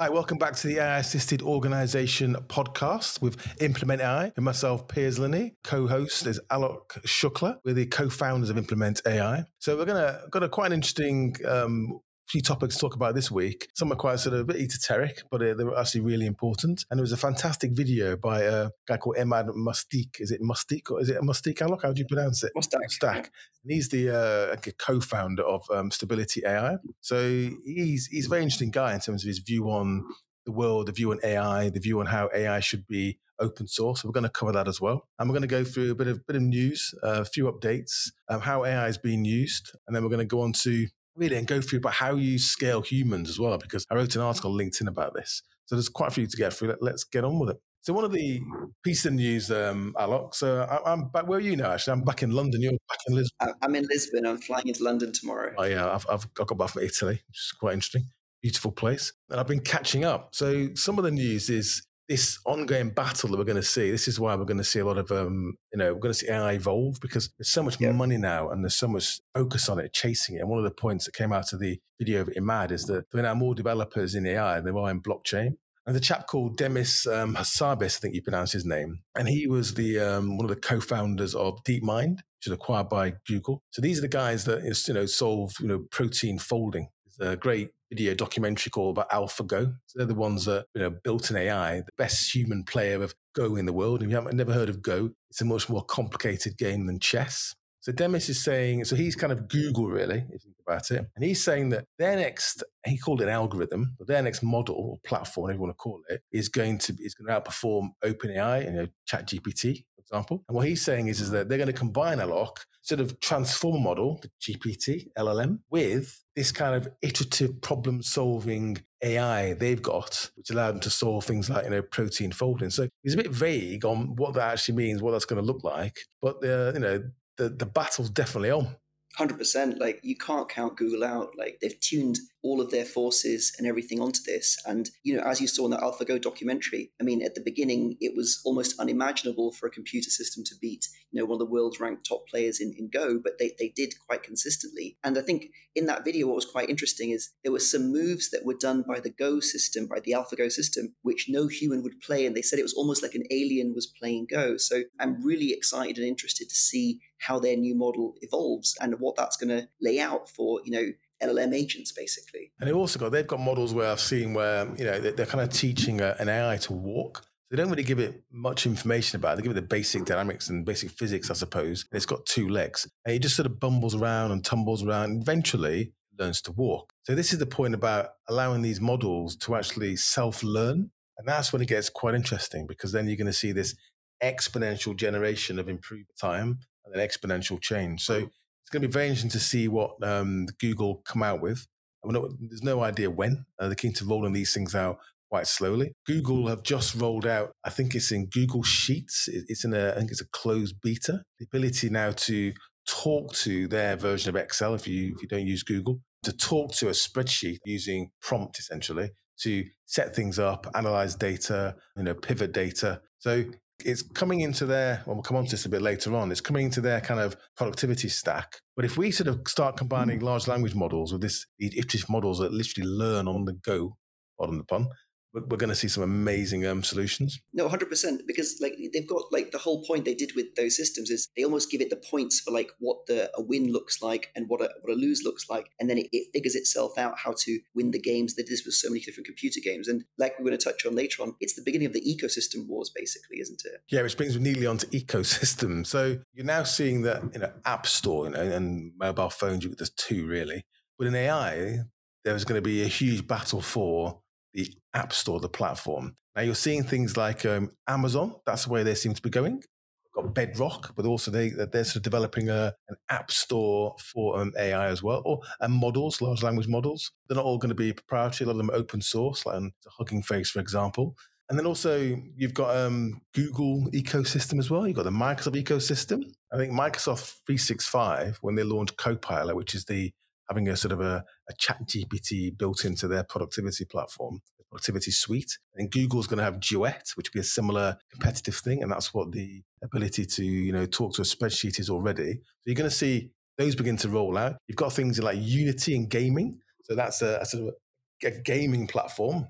Hi, welcome back to the AI Assisted Organization podcast with Implement AI and myself, Piers Linney. Co-host is Aalok Shukla. We're the co-founders of Implement AI. So we're gonna got a quite an interesting um, few topics to talk about this week. Some are quite sort of a bit esoteric, but uh, they were actually really important. And there was a fantastic video by a guy called Emad Mustique. Is it Mustique or is it Mustique Aalok? How do you pronounce it? Mustak. Stack. And he's the uh, co-founder of um, Stability AI. So he's he's a very interesting guy in terms of his view on the world, the view on AI, the view on how AI should be open source. So we're going to cover that as well. And we're going to go through a bit of bit of news, uh, a few updates, um, how AI is being used, and then we're going to go on to really and go through about how you scale humans as well, because I wrote an article on LinkedIn about this. So there's quite a few to get through. Let, us get on with it. So one of the pieces of news, um, Aalok. So I, am back. Where are you now? Actually, I'm back in London. You're back in Lisbon. I'm in Lisbon. I'm flying into London tomorrow. Oh yeah, I've, I've got back from Italy, which is quite interesting. Beautiful place, and I've been catching up. So some of the news is this ongoing battle that we're going to see. This is why we're going to see a lot of, um, you know, we're going to see AI evolve because there's so much money now and there's so much focus on it, chasing it. And one of the points that came out of the video of Emad is that there are now more developers in AI than there are in blockchain. And the chap called Demis um, Hassabis, I think you pronounce his name, and he was the um, one of the co-founders of DeepMind, which is acquired by Google. So these are the guys that you know solve you know protein folding. It's a great video documentary called about AlphaGo. So they're the ones that you know built an AI, the best human player of Go in the world. If you haven't never heard of Go, it's a much more complicated game than chess. So Demis is saying, so he's kind of Google really, if you think about it. And he's saying that their next, he called it an algorithm, but their next model or platform, whatever you want to call it, is going to is going to outperform OpenAI, you know, ChatGPT, example. And what he's saying is, is that they're going to combine a lock sort of transformer model, the GPT, LLM, with this kind of iterative problem solving AI they've got, which allow them to solve things like, you know, protein folding. So he's a bit vague on what that actually means, what that's going to look like. But, uh, you know, the, the battle's definitely on. 100% like you can't count google out like they've tuned all of their forces and everything onto this. And you know as you saw in the alphago documentary i mean at the beginning it was almost unimaginable for a computer system to beat you know one of the world's ranked top players in, in go but they, they did quite consistently. And i think in that video what was quite interesting is there were some moves that were done by the go system by the alphago system which no human would play. And they said it was almost like an alien was playing go. So i'm really excited and interested to see how their new model evolves and what that's going to lay out for you know LLM agents, basically. And they've also got they've got models where I've seen where you know they're, kind of teaching a, an AI to walk. They don't really give it much information about it. They give it the basic dynamics and basic physics, I suppose. And it's got two legs. And it just sort of bumbles around and tumbles around. And eventually learns to walk. So this is the point about allowing these models to actually self-learn. And that's when it gets quite interesting because then you're going to see this exponential generation of improved time and then exponential change. So it's going to be very interesting to see what um, Google come out with. Not, there's no idea when. Uh, they're keen to rolling these things out quite slowly. Google have just rolled out, I think it's in Google Sheets. It's in a, I think it's a closed beta. The ability now to talk to their version of Excel, if you if you don't use Google, to talk to a spreadsheet using prompt essentially to set things up, analyze data, you know, pivot data. So it's coming into their, well, we'll come on to this a bit later on, it's coming into their kind of productivity stack. But if we sort of start combining mm. large language models with this, these iterative models that literally learn on the go, pardon the pun, we're going to see some amazing um, solutions. No, hundred percent. Because like they've got like the whole point they did with those systems is they almost give it the points for like what the a win looks like and what a what a lose looks like, and then it, it figures itself out how to win the games. That is with so many different computer games, and like we're going to touch on later on, it's the beginning of the ecosystem wars, basically, isn't it? Yeah, which brings me neatly onto ecosystem. So you're now seeing that you know App Store, you know, and mobile phones. There's two really, but in AI, there's going to be a huge battle for the App Store, the platform. Now you're seeing things like um, Amazon. That's the way they seem to be going. Got Bedrock, but also they they're sort of developing a, an app store for um, AI as well, or and models, large language models. They're not all going to be proprietary. A lot of them open source, like um, Hugging Face, for example. And then also you've got um, Google ecosystem as well. You've got the Microsoft ecosystem. I think Microsoft 365, when they launched Copilot, which is the having a sort of a, a chat GPT built into their productivity platform, productivity suite. And Google's going to have Duet, which will be a similar competitive thing. And that's what the ability to, you know, talk to a spreadsheet is already. So you're going to see those begin to roll out. You've got things like Unity and gaming. So that's a, a sort of a gaming platform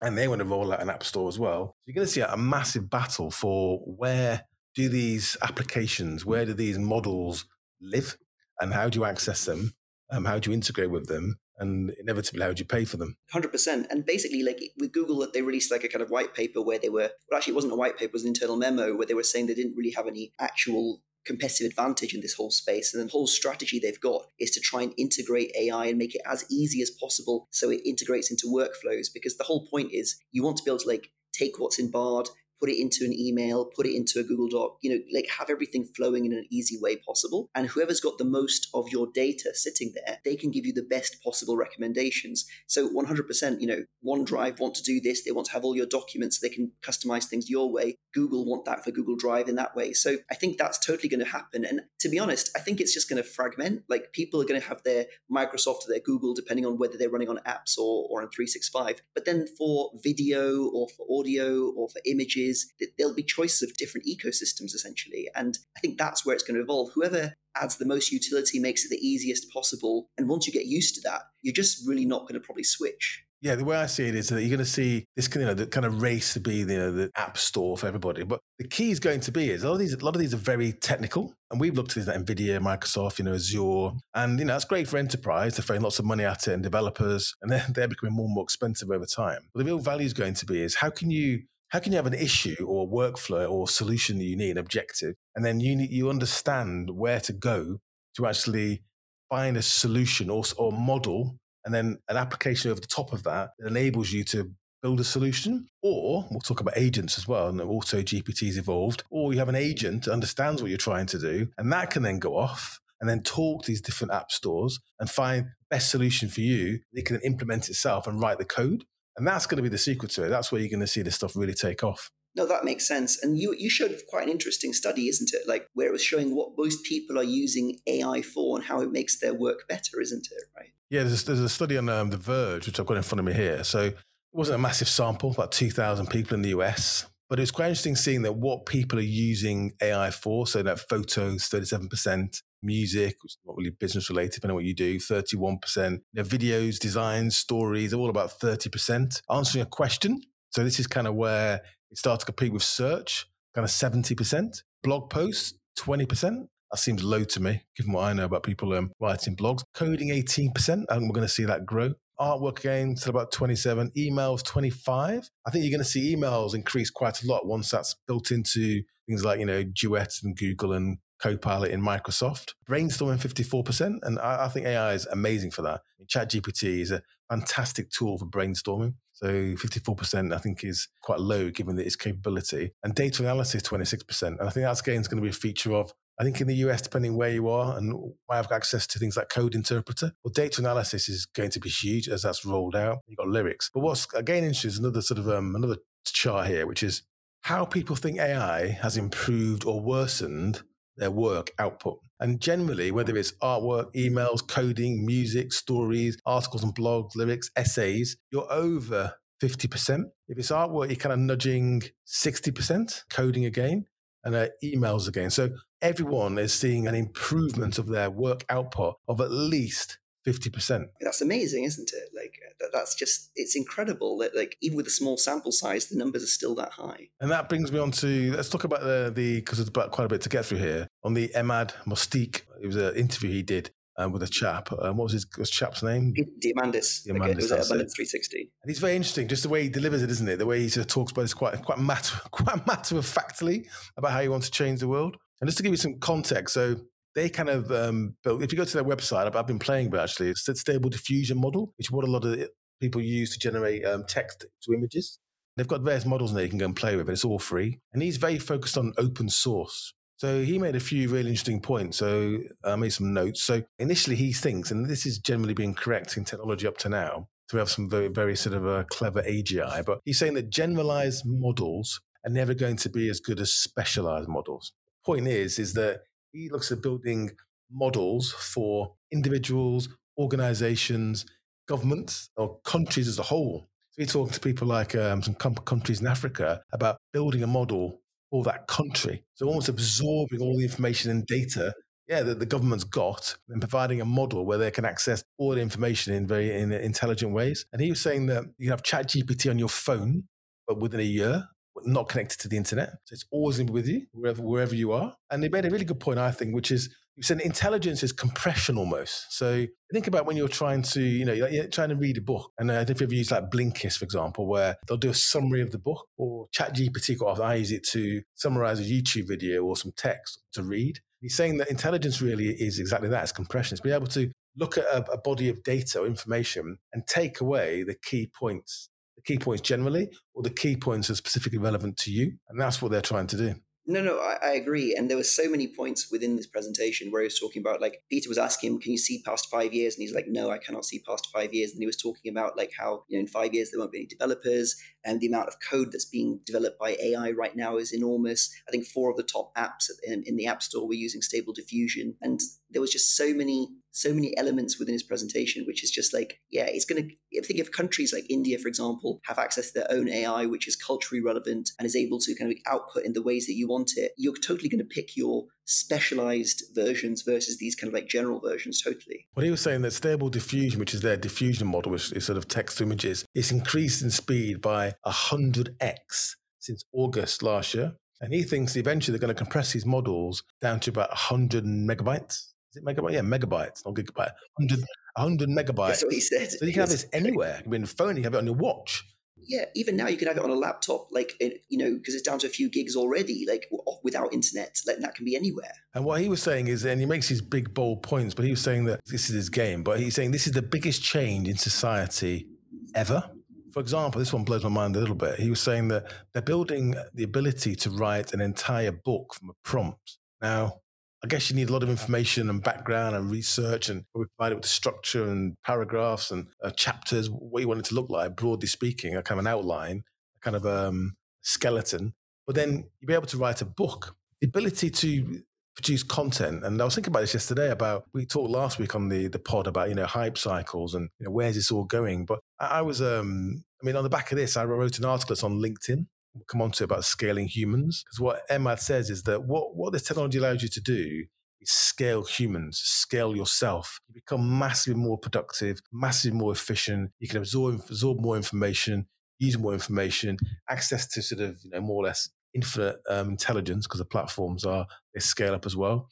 and they want to roll out an app store as well. You're going to see a massive battle for where do these applications, where do these models live, and how do you access them? Um, how do you integrate with them? And inevitably, how do you pay for them? 100%. And basically, like with Google, they released like a kind of white paper where they were, well, actually, it wasn't a white paper, it was an internal memo where they were saying they didn't really have any actual competitive advantage in this whole space. And the whole strategy they've got is to try and integrate AI and make it as easy as possible so it integrates into workflows. Because the whole point is you want to be able to like take what's in Bard, put it into an email, put it into a Google Doc, you know, like have everything flowing in an easy way possible. And whoever's got the most of your data sitting there, they can give you the best possible recommendations. So 100%, you know, OneDrive want to do this. They want to have all your documents. They can customize things your way. Google want that for Google Drive in that way. So I think that's totally going to happen. And to be honest, I think it's just going to fragment. Like people are going to have their Microsoft or their Google, depending on whether they're running on apps or, or on 365. But then for video or for audio or for images, is there'll be choices of different ecosystems essentially. And I think that's where it's going to evolve. Whoever adds the most utility makes it the easiest possible. And once you get used to that, you're just really not going to probably switch. Yeah, the way I see it is that you're going to see this you know, the kind of race to be you know, the app store for everybody. But the key is going to be is a lot of these a lot of these are very technical. And we've looked at these at NVIDIA, Microsoft, you know, Azure. And you know, that's great for enterprise. They're throwing lots of money at it and developers, and they're, they're becoming more and more expensive over time. But the real value is going to be is how can you how can you have an issue or workflow or solution that you need, an objective, and then you need, you understand where to go to actually find a solution or, or model, and then an application over the top of that that enables you to build a solution. Or we'll talk about agents as well, and also GPT's evolved. Or you have an agent that understands what you're trying to do, and that can then go off and then talk to these different app stores and find best solution for you. It can implement itself and write the code. And that's going to be the secret to it. That's where you're going to see this stuff really take off. No, that makes sense. And you you showed quite an interesting study, isn't it? Like where it was showing what most people are using AI for and how it makes their work better, isn't it? Right. Yeah, there's, there's a study on um, The Verge, which I've got in front of me here. So it wasn't a massive sample, about 2,000 people in the US. But it's quite interesting seeing that what people are using AI for. So that photos, 37%, music, which is not really business related, depending on what you do, 31%. You know, videos, designs, stories, all about 30%. Answering a question. So this is kind of where it starts to compete with search, kind of 70%. Blog posts, 20%. That seems low to me, given what I know about people um, writing blogs. Coding, 18%. I think we're going to see that grow. Artwork again, still about 27. Emails, 25. I think you're going to see emails increase quite a lot once that's built into things like, you know, Duet and Google and Copilot in Microsoft. Brainstorming 54%. And I, I think AI is amazing for that. ChatGPT is a fantastic tool for brainstorming. So 54%, I think, is quite low given its capability. And data analysis, 26%. And I think that's again going to be a feature of, I think in the US, depending where you are and have got access to things like code interpreter, well, data analysis is going to be huge as that's rolled out. You've got lyrics. But what's again interesting is another sort of um, another chart here, which is how people think AI has improved or worsened their work output. And generally, whether it's artwork, emails, coding, music, stories, articles and blogs, lyrics, essays, you're over 50%. If it's artwork, you're kind of nudging 60%, coding again, and uh, emails again. So everyone is seeing an improvement of their work output of at least 50%. That's amazing, isn't it? Like that's just it's incredible that like even with a small sample size the numbers are still that high. And that brings me on to let's talk about the the because there's about quite a bit to get through here on the Emad Mostaque. It was an interview he did um, with a chap. Um, what was his, his chap's name? Diamandis. Diamandis. Like, it was Abundance 360. And he's very interesting, just the way he delivers it, isn't it? The way he sort of talks about it is quite quite matter quite matter of factly about how he wants to change the world. And just to give you some context, so they kind of um, built, if you go to their website, I've, been playing with actually, it's the stable diffusion model, which is what a lot of people use to generate um, text to images. They've got various models there you can go and play with, and it's all free. And he's very focused on open source. So he made a few really interesting points. So I made some notes. So initially, he thinks, and this is generally been correct in technology up to now, so we have some very, very sort of a clever AGI, but he's saying that generalized models are never going to be as good as specialized models. Point is, is that he looks at building models for individuals, organizations, governments, or countries as a whole. So he talked to people like um, some countries in Africa about building a model for that country. So almost absorbing all the information and data yeah, that the government's got and providing a model where they can access all the information in very in intelligent ways. And he was saying that you have Chat GPT on your phone, but within a year, not connected to the internet. So it's always with you, wherever wherever you are. And they made a really good point, I think, which is you said intelligence is compression almost. So think about when you're trying to, you know, you're trying to read a book. And I think if you ever used like Blinkist, for example, where they'll do a summary of the book or ChatGPT, or I use it to summarize a YouTube video or some text to read. He's saying that intelligence really is exactly that. It's compression. It's being able to look at a, a body of data or information and take away the key points key points generally or the key points are specifically relevant to you. And that's what they're trying to do. No, no, I, I, agree. And there were so many points within this presentation where he was talking about, like, Peter was asking him, can you see past five years? And he's like, no, I cannot see past five years. And he was talking about, like, how, you know, in five years there won't be any developers and the amount of code that's being developed by AI right now is enormous. I think four of the top apps in, in the App Store were using Stable Diffusion. And there was just so many so many elements within his presentation, which is just like, yeah, it's going to. Think if countries like India, for example, have access to their own AI, which is culturally relevant and is able to kind of output in the ways that you want it, you're totally going to pick your specialized versions versus these kind of like general versions totally. Well, he was saying that stable diffusion, which is their diffusion model, which is sort of text to images, it's increased in speed by 100x since August last year. And he thinks eventually they're going to compress these models down to about 100 megabytes is it megabyte? Yeah, megabytes, not gigabyte. 100, 100 megabytes. That's what he said. So you can have this anywhere. You can be on the phone, you can have it on your watch. Yeah, even now you can have it on a laptop, like you know, because it's down to a few gigs already, like without internet. Like that can be anywhere. And what he was saying is, and he makes these big bold points, but he was saying that this is his game. But he's saying this is the biggest change in society ever. For example, this one blows my mind a little bit. He was saying that they're building the ability to write an entire book from a prompt. Now, I guess you need a lot of information and background and research, and we provide it with the structure and paragraphs and uh, chapters, what you want it to look like, broadly speaking, a kind of an outline, a kind of um, skeleton. But then you'll be able to write a book. The ability to produce content, and I was thinking about this yesterday. About we talked last week on the the pod about you know hype cycles and you know where's this all going. But I, I was, um, I mean, on the back of this, I wrote an article that's on LinkedIn come on to about scaling humans. Because what Emad says is that what, what this technology allows you to do is scale humans, scale yourself. You become massively more productive, massively more efficient. You can absorb, absorb more information, use more information, access to sort of, you know, more or less infinite um, intelligence because the platforms are, they scale up as well.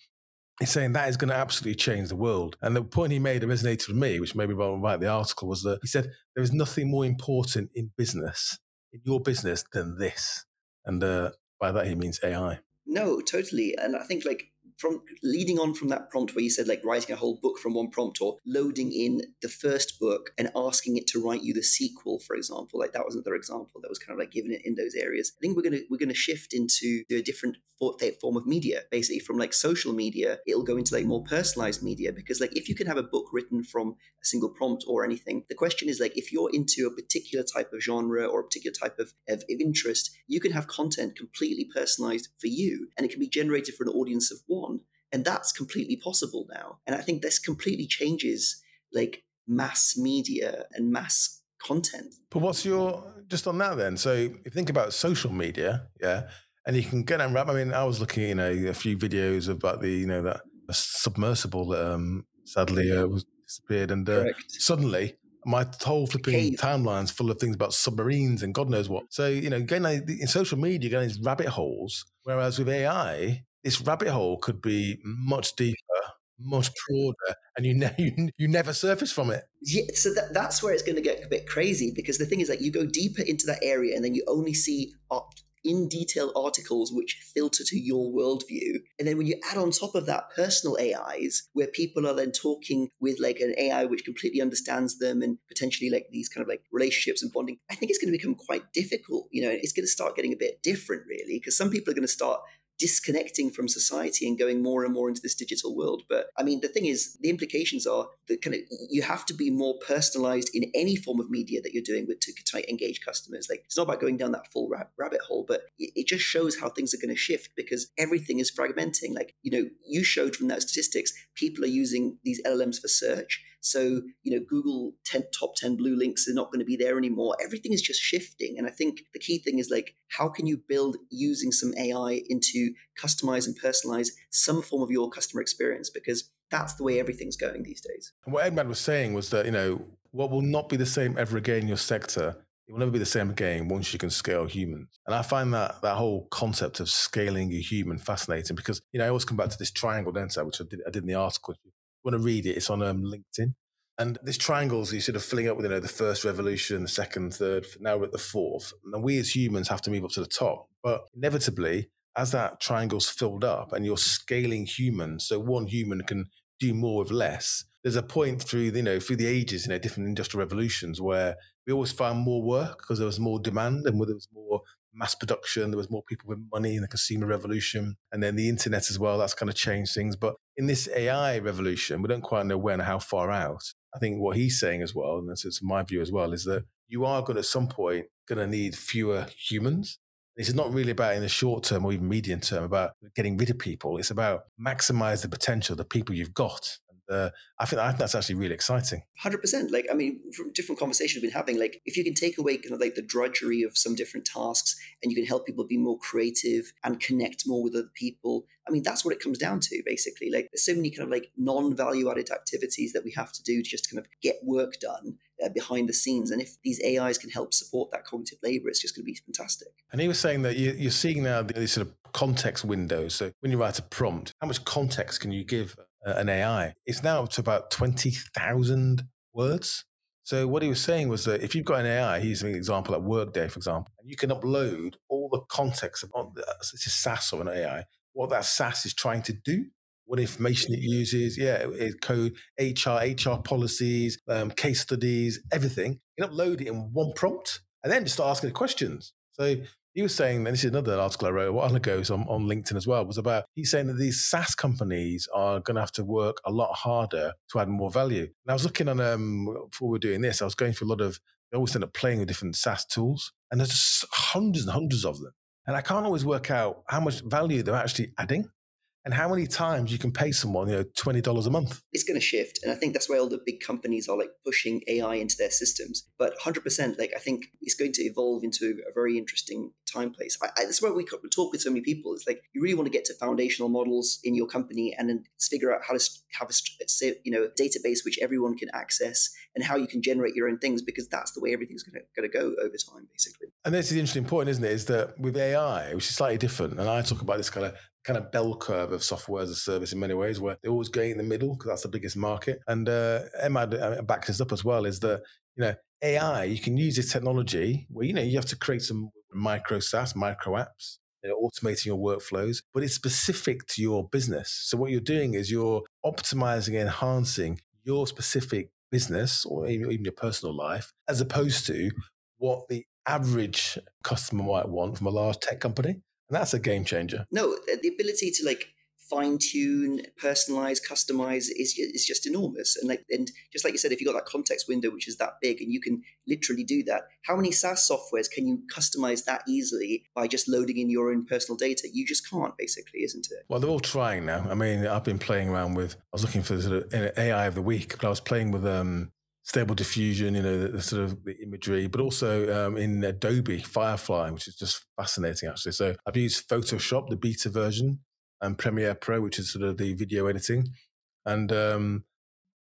He's saying that is going to absolutely change the world. And the point he made that resonated with me, which maybe won't write the article, was that he said there is nothing more important in business in your business than this. And uh, by that, he means AI. No, totally. And I think like from leading on from that prompt where you said like writing a whole book from one prompt or loading in the first book and asking it to write you the sequel for example like that was another example. That was kind of like giving it in those areas. I think we're to we're to shift into a different form of media. Basically from like social media it'll go into like more personalized media because like if you can have a book written from a single prompt or anything the question is like if you're into a particular type of genre or a particular type of, of, interest you can have content completely personalized for you and it can be generated for an audience of one. on. And that's completely possible now. And I think this completely changes like mass media and mass content. But what's your just on that then? So if you think about social media, yeah, and you can get and wrap. I mean, I was looking, you know, a few videos about the, you know, that submersible that um, sadly uh, was disappeared, and uh, suddenly my whole flipping timeline's full of things about submarines and God knows what. So you know, getting in social media, getting these rabbit holes. Whereas with AI, this rabbit hole could be much deeper, much broader, and you, ne- you, you never surface from it. Yeah, so that, that's where it's going to get a bit crazy because the thing is that you go deeper into that area and then you only see in detail articles which filter to your worldview. And then when you add on top of that personal AIs, where people are then talking with like an AI which completely understands them and potentially like these kind of like relationships and bonding, I think it's going to become quite difficult. You know, it's going to start getting a bit different, really, because some people are going to start disconnecting from society and going more and more into this digital world. But I mean, the thing is, the implications are that kind of you have to be more personalized in any form of media that you're doing with to, to engage customers. Like it's not about going down that full rab- rabbit hole, but it, it just shows how things are going to shift because everything is fragmenting. Like you know, you showed from that statistics, people are using these LLMs for search. So, you know, Google 10, top 10 blue links are not going to be there anymore. Everything is just shifting. And I think the key thing is like, how can you build using some AI into customize and personalize some form of your customer experience? Because that's the way everything's going these days. And what Emad was saying was that, you know, what will not be the same ever again in your sector it will never be the same again once you can scale humans. And I find that that whole concept of scaling a human fascinating because, you know, I always come back to this triangle, I, which I did, I did in the article. Want to read it, it's on um, LinkedIn. And this triangles, you sort of filling up with, you know, the first revolution, the second, third, now we're at the fourth. And we as humans have to move up to the top. But inevitably, as that triangle's filled up and you're scaling humans, so one human can do more with less, there's a point through, you know, through the ages, you know, different industrial revolutions where we always found more work because there was more demand and where there was more mass production. There was more people with money in the consumer revolution, and then the internet as well. That's kind of changed things. But in this AI revolution, we don't quite know when or how far out. I think what he's saying as well, and that's my view as well, is that you are going to, at some point going to need fewer humans. This is not really about in the short term or even medium term about getting rid of people. It's about maximize the potential of the people you've got uh, I think I think that's actually really exciting. Hundred percent. Like I mean, from different conversations we've been having, like if you can take away kind of like the drudgery of some different tasks, and you can help people be more creative and connect more with other people. I mean, that's what it comes down to, basically. Like there's so many kind of like non-value added activities that we have to do to just kind of get work done uh, behind the scenes. And if these AIs can help support that cognitive labor, it's just going to be fantastic. And he was saying that you're seeing now these sort of context windows. So when you write a prompt, how much context can you give uh, an AI. It's now up to about 20,000 words. So what he was saying was that if you've got an AI, he's an example like Workday, for example, and you can upload all the context of it's a SaaS or an AI, what that SaaS is trying to do, what information it uses, yeah, it code, HR, HR policies, um, case studies, everything. You can upload it in one prompt and then just start asking the questions. So he was saying, and this is another article I wrote a while ago on, on LinkedIn as well, was about he's saying that these SaaS companies are going to have to work a lot harder to add more value. And I was looking on, um, before we were doing this, I was going through a lot of, I always end up playing with different SaaS tools, and there's just hundreds and hundreds of them. And I can't always work out how much value they're actually adding and how many times you can pay someone, you know, twenty dollars a month. It's going to shift, and I think that's why all the big companies are like pushing AI into their systems. But hundred percent, like I think it's going to evolve into a very interesting time place. I, I, that's why we talk with so many people. It's like you really want to get to foundational models in your company, and then figure out how to have a you know database which everyone can access, and how you can generate your own things, because that's the way everything's going to go over time, basically. And this is the interesting point, isn't it? Is that with AI, which is slightly different, and I talk about this kind of kind of bell curve of software as a service in many ways, where they're always going in the middle because that's the biggest market. And uh, Emad uh, backs this up as well. Is that you know AI, you can use this technology where you know you have to create some micro SaaS, micro apps, you know, automating your workflows, but it's specific to your business. So what you're doing is you're optimizing enhancing your specific business or even your personal life, as opposed to what the average customer might want from a large tech company. And that's a game changer. No, uh, the ability to like fine tune, personalize, customize is is just enormous. And like and just like you said, if you've got that context window which is that big and you can literally do that, how many SaaS softwares can you customize that easily by just loading in your own personal data? You just can't, basically, isn't it? Well, they're all trying now. I mean, I've been playing around with. I was looking for sort of AI of the week, but I was playing with um, stable diffusion, you know, the, the, sort of the imagery, but also um, in Adobe Firefly, which is just fascinating actually. So I've used Photoshop, the beta version, and Premiere Pro, which is sort of the video editing. And um,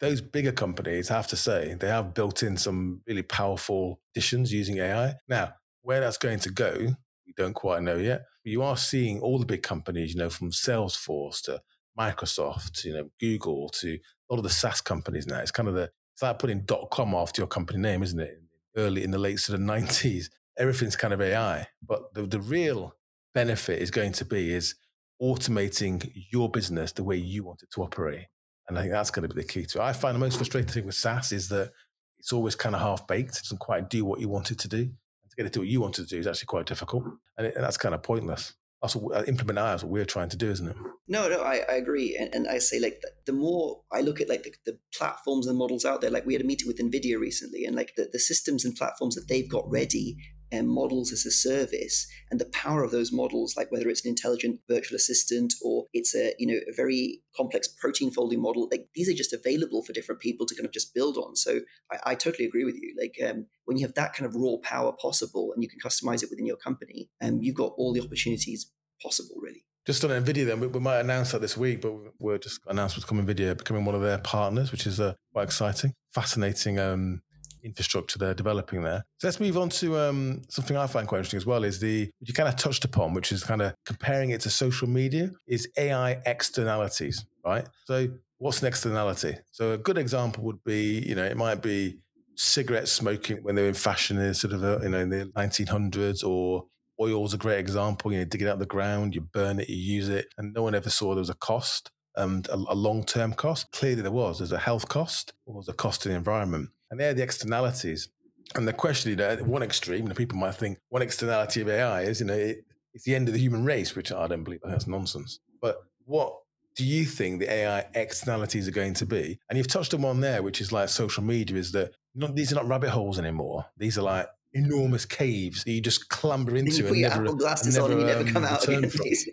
those bigger companies, I have to say, they have built in some really powerful additions using AI. Now, where that's going to go, we don't quite know yet. But you are seeing all the big companies, you know, from Salesforce to Microsoft, you know, Google to a lot of the SaaS companies now. It's kind of the it's like putting .com after your company name, isn't it? Early in the late sort of nineties, everything's kind of AI. But the, the real benefit is going to be is automating your business the way you want it to operate. And I think that's going to be the key to it. I find the most frustrating thing with SaaS is that it's always kind of half baked. It doesn't quite do what you want it to do. And to get it to what you want it to do is actually quite difficult. And, it, and that's kind of pointless that's uh, implement AI is what we're trying to do, isn't it? No, no, I, I agree, and, and I say like the, the, more I look at like the, the, platforms and models out there, like we had a meeting with Nvidia recently, and like the, the systems and platforms that they've got ready um, models as a service and the power of those models, like whether it's an intelligent virtual assistant or it's a you know a very complex protein folding model, like these are just available for different people to kind of just build on. So I, I totally agree with you. Like um, when you have that kind of raw power possible and you can customize it within your company, and um, you've got all the opportunities possible, really. Just on NVIDIA, then we, we, might announce that this week, but we're just announced with coming NVIDIA becoming one of their partners, which is uh, quite exciting, fascinating um, infrastructure they're developing there. So let's move on to um, something I find quite interesting as well. Is the which you kind of touched upon, which is kind of comparing it to social media, is AI externalities, right? So what's an externality? So a good example would be, you know, it might be cigarette smoking when they were in fashion in sort of a, you know in the 1900s or Oil is a great example. You know, dig it out of the ground, you burn it, you use it, and no one ever saw there was a cost and a, a long term cost. Clearly, there was. There's a health cost, or there's a cost to the environment, and they're the externalities. And the question, you know, at one extreme, you know, people might think one externality of AI is, you know, it, it's the end of the human race, which I don't believe that's nonsense. But what do you think the AI externalities are going to be? And you've touched on one there, which is like social media, is that not, these are not rabbit holes anymore. These are like enormous caves that you just clamber into. you put your never, Apple glasses never, on and you never come um, out again.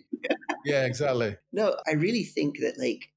yeah, exactly. No, I really think that like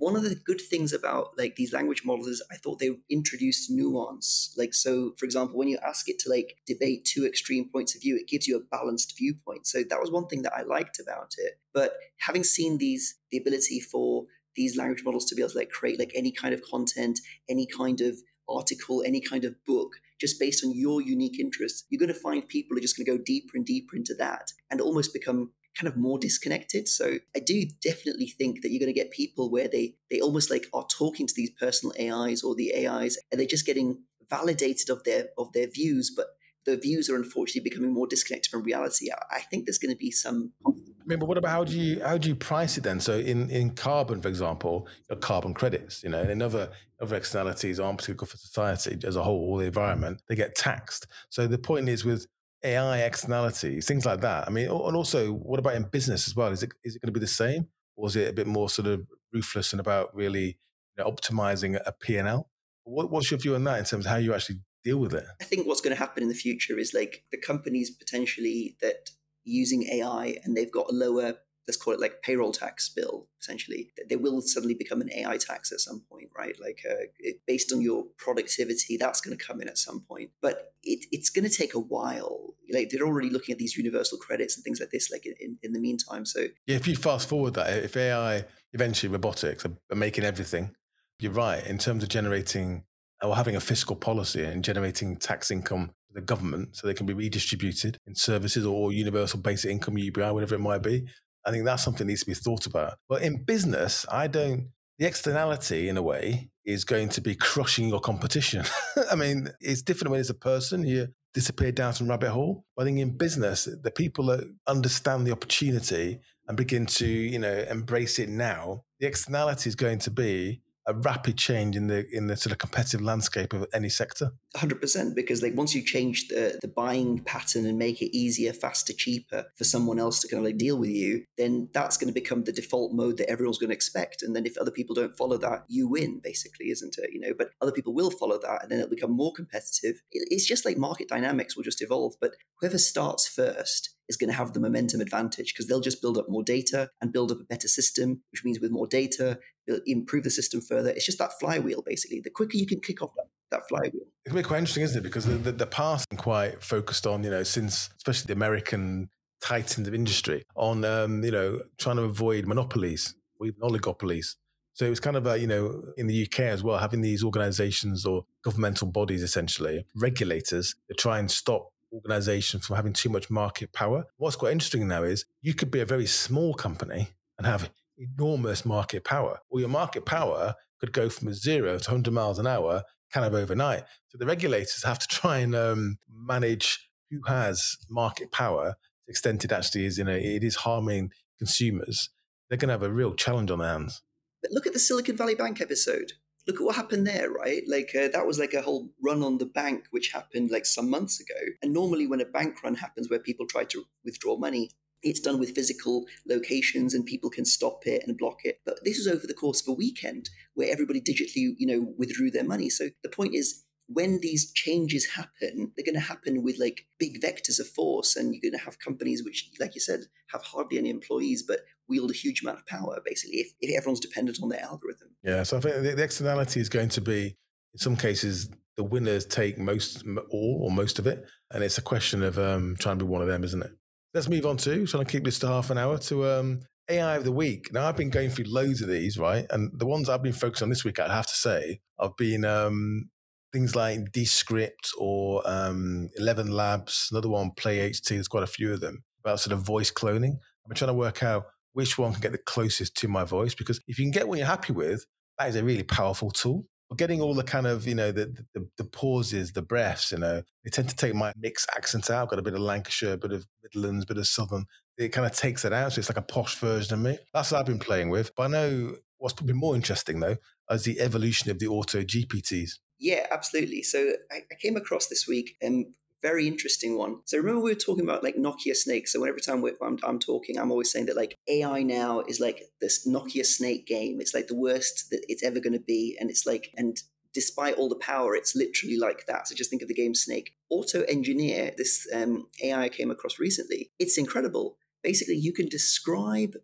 one of the good things about like these language models is I thought they introduced nuance. Like so, for example, when you ask it to like debate two extreme points of view, it gives you a balanced viewpoint. So that was one thing that I liked about it. But having seen these, the ability for these language models to be able to like create like any kind of content, any kind of article, any kind of book, just based on your unique interests, you're going to find people are just going to go deeper and deeper into that and almost become kind of more disconnected. So I do definitely think that you're going to get people where they they almost like are talking to these personal AIs or the AIs and they're just getting validated of their of their views, but the views are unfortunately becoming more disconnected from reality. I think there's going to be some I mean, but what about how do you how do you price it then? So in, in carbon, for example, your carbon credits, you know, and in other other externalities aren't particularly good for society as a whole, or the environment, they get taxed. So the point is with AI externalities, things like that. I mean, and also, what about in business as well? Is it is it going to be the same, or is it a bit more sort of ruthless and about really you know, optimizing a P and L? What, what's your view on that in terms of how you actually deal with it? I think what's going to happen in the future is like the companies potentially that using AI and they've got a lower, let's call it like payroll tax bill, essentially, they will suddenly become an AI tax at some point, right? Like uh, it, based on your productivity, that's going to come in at some point. But it, it's going to take a while. Like they're already looking at these universal credits and things like this, like in, in the meantime. So yeah, if you fast forward that, if AI eventually robotics are, are making everything, you're right in terms of generating or having a fiscal policy and generating tax income for the government so they can be redistributed in services or universal basic income, UBI, whatever it might be. I think that's something that needs to be thought about. But in business, I don't, the externality in a way is going to be crushing your competition. I mean, it's different when it's a person, you disappear down some rabbit hole. But I think in business, the people that understand the opportunity and begin to, you know, embrace it now, the externality is going to be a rapid change in the in the sort of competitive landscape of any sector. 100% because like once you change the the buying pattern and make it easier, faster, cheaper for someone else to kind of like deal with you, then that's going to become the default mode that everyone's going to expect. And then if other people don't follow that, you win basically, isn't it? You know, but other people will follow that and then it'll become more competitive. It's just like market dynamics will just evolve, but whoever starts first is going to have the momentum advantage because they'll just build up more data and build up a better system, which means with more data, improve the system further. It's just that flywheel, basically. The quicker you can kick off that, that flywheel. It's quite interesting, isn't it? Because the, the, the past quite focused on, you know, since especially the American titans of industry, on, um, you know, trying to avoid monopolies or even oligopolies. So it was kind of a, you know, in the UK as well, having these organizations or governmental bodies, essentially, regulators, that try and stop organizations from having too much market power. What's quite interesting now is you could be a very small company and have enormous market power, Well, your market power could go from zero to 100 miles an hour kind of overnight. So the regulators have to try and um, manage who has market power to the extent it actually is, you know, it is harming consumers. They're going to have a real challenge on their hands. But look at the Silicon Valley Bank episode look at what happened there, right? Like uh, that was like a whole run on the bank, which happened like some months ago. And normally, when a bank run happens where people try to withdraw money, it's done with physical locations and people can stop it and block it. But this was over the course of a weekend where everybody digitally, you know, withdrew their money. So the point is, when these changes happen, they're going to happen with like big vectors of force, and you're going to have companies which, like you said, have hardly any employees, but wield a huge amount of power, basically, if, if everyone's dependent on their algorithm. Yeah, so I think the, the externality is going to be, in some cases, the winners take most, all or most of it, and it's a question of um, trying to be one of them, isn't it? Let's move on to trying to keep this to half an hour to um, AI of the week. Now I've been going through loads of these, right? And the ones I've been focused on this week, I have to say, have been um, things like Descript or um, Eleven Labs. Another one, Play PlayHT. There's quite a few of them about sort of voice cloning. I've been trying to work out which one can get the closest to my voice because if you can get one you're happy with, that is a really powerful tool getting all the kind of you know the, the, the pauses, the breaths. You know, they tend to take my mixed accents out. I've got a bit of Lancashire, a bit of Midlands, a bit of Southern. It kind of takes it out, so it's like a posh version of me. That's what I've been playing with. But I know what's probably more interesting though is the evolution of the auto GPTs. Yeah, absolutely. So I, I came across this week and um, very interesting one. So remember we were talking about like Nokia Snake. So every time I'm, I'm talking, I'm always saying that like AI now is like this Nokia Snake game. It's like the worst that it's ever going to be, and it's like and despite all the power, it's literally like that. So just think of the game Snake. Auto Engineer, this um, AI I came across recently. It's incredible. Basically, you can describe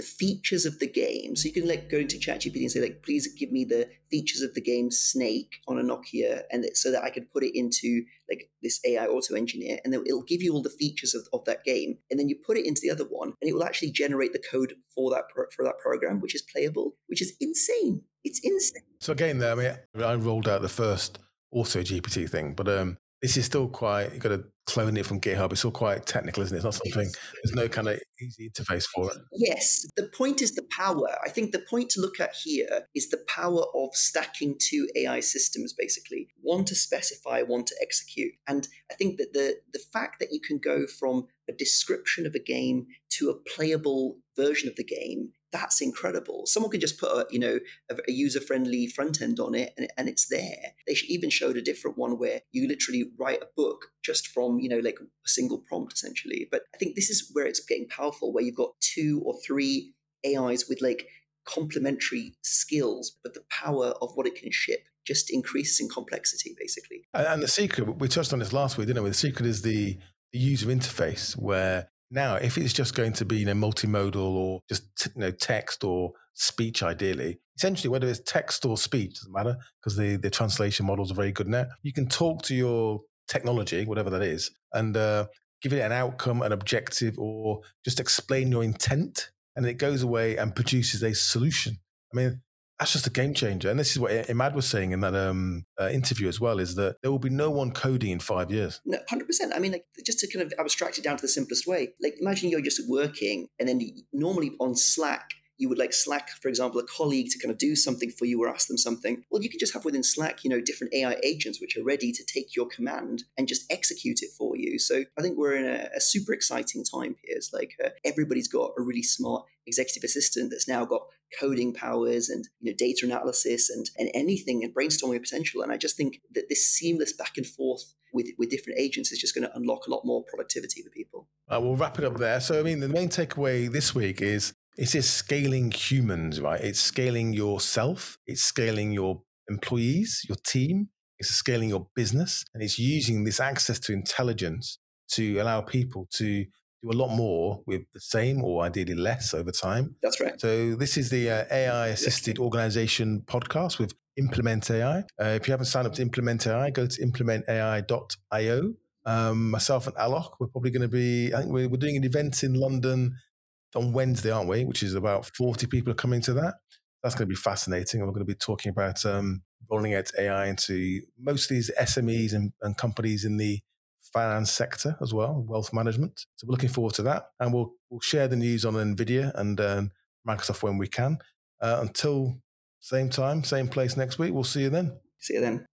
the features of the game. So you can like go into ChatGPT and say like, please give me the features of the game Snake on a Nokia, and so that I can put it into like this AI auto engineer, and then it'll give you all the features of, of that game, and then you put it into the other one, and it will actually generate the code for that pro- for that program, which is playable, which is insane. It's insane. So again, there, I mean, I rolled out the first auto GPT thing, but um, this is still quite you've got to clone it from GitHub. It's all quite technical, isn't it? It's not something there's no kind of easy interface for it. Yes. The point is the power. I think the point to look at here is the power of stacking two AI systems, basically. One to specify, one to execute. And I think that the the fact that you can go from a description of a game to a playable version of the game that's incredible. Someone could just put a, you know a, a user friendly front end on it, and, and it's there. They even showed a different one where you literally write a book just from you know like a single prompt essentially. But I think this is where it's getting powerful, where you've got two or three AIs with like complementary skills, but the power of what it can ship just increases in complexity, basically. And the secret, we touched on this last week, didn't we? The secret is the, the user interface, where now, if it's just going to be you know multimodal or just you know text or speech, ideally, essentially whether it's text or speech doesn't matter because the the translation models are very good now. You can talk to your technology, whatever that is, and uh, give it an outcome, an objective, or just explain your intent, and it goes away and produces a solution. I mean, that's just a game changer. And this is what Emad was saying in that um, uh, interview as well: is that there will be no one coding in five years. No, hundred percent. I mean, like just to kind of abstract it down to the simplest way. Like, imagine you're just working, and then normally on Slack, you would like Slack, for example, a colleague to kind of do something for you or ask them something. Well, you can just have within Slack, you know, different AI agents which are ready to take your command and just execute it for you. So I think we're in a, a super exciting time here. It's like uh, everybody's got a really smart executive assistant that's now got coding powers and you know data analysis and and anything and brainstorming potential. And I just think that this seamless back and forth with with different agents is just going to unlock a lot more productivity for people. Uh, we'll wrap it up there. So I mean, the main takeaway this week is it is scaling humans, right? It's scaling yourself. It's scaling your employees, your team. It's scaling your business, and it's using this access to intelligence to allow people to do a lot more with the same or ideally less over time. That's right. So this is the uh, AI assisted organization podcast with Implement AI. Uh, if you haven't signed up to Implement AI, go to implementai.io. Um, myself and Aalok, we're probably going to be, I think we're, we're doing an event in London on Wednesday, aren't we? Which is about 40 people are coming to that. That's going to be fascinating. We're going to be talking about um, rolling out AI into most of these SMEs and, and companies in the finance sector as well, wealth management. So we're looking forward to that, and we'll we'll share the news on Nvidia and um, Microsoft when we can. Uh, until same time, same place next week. We'll see you then. See you then.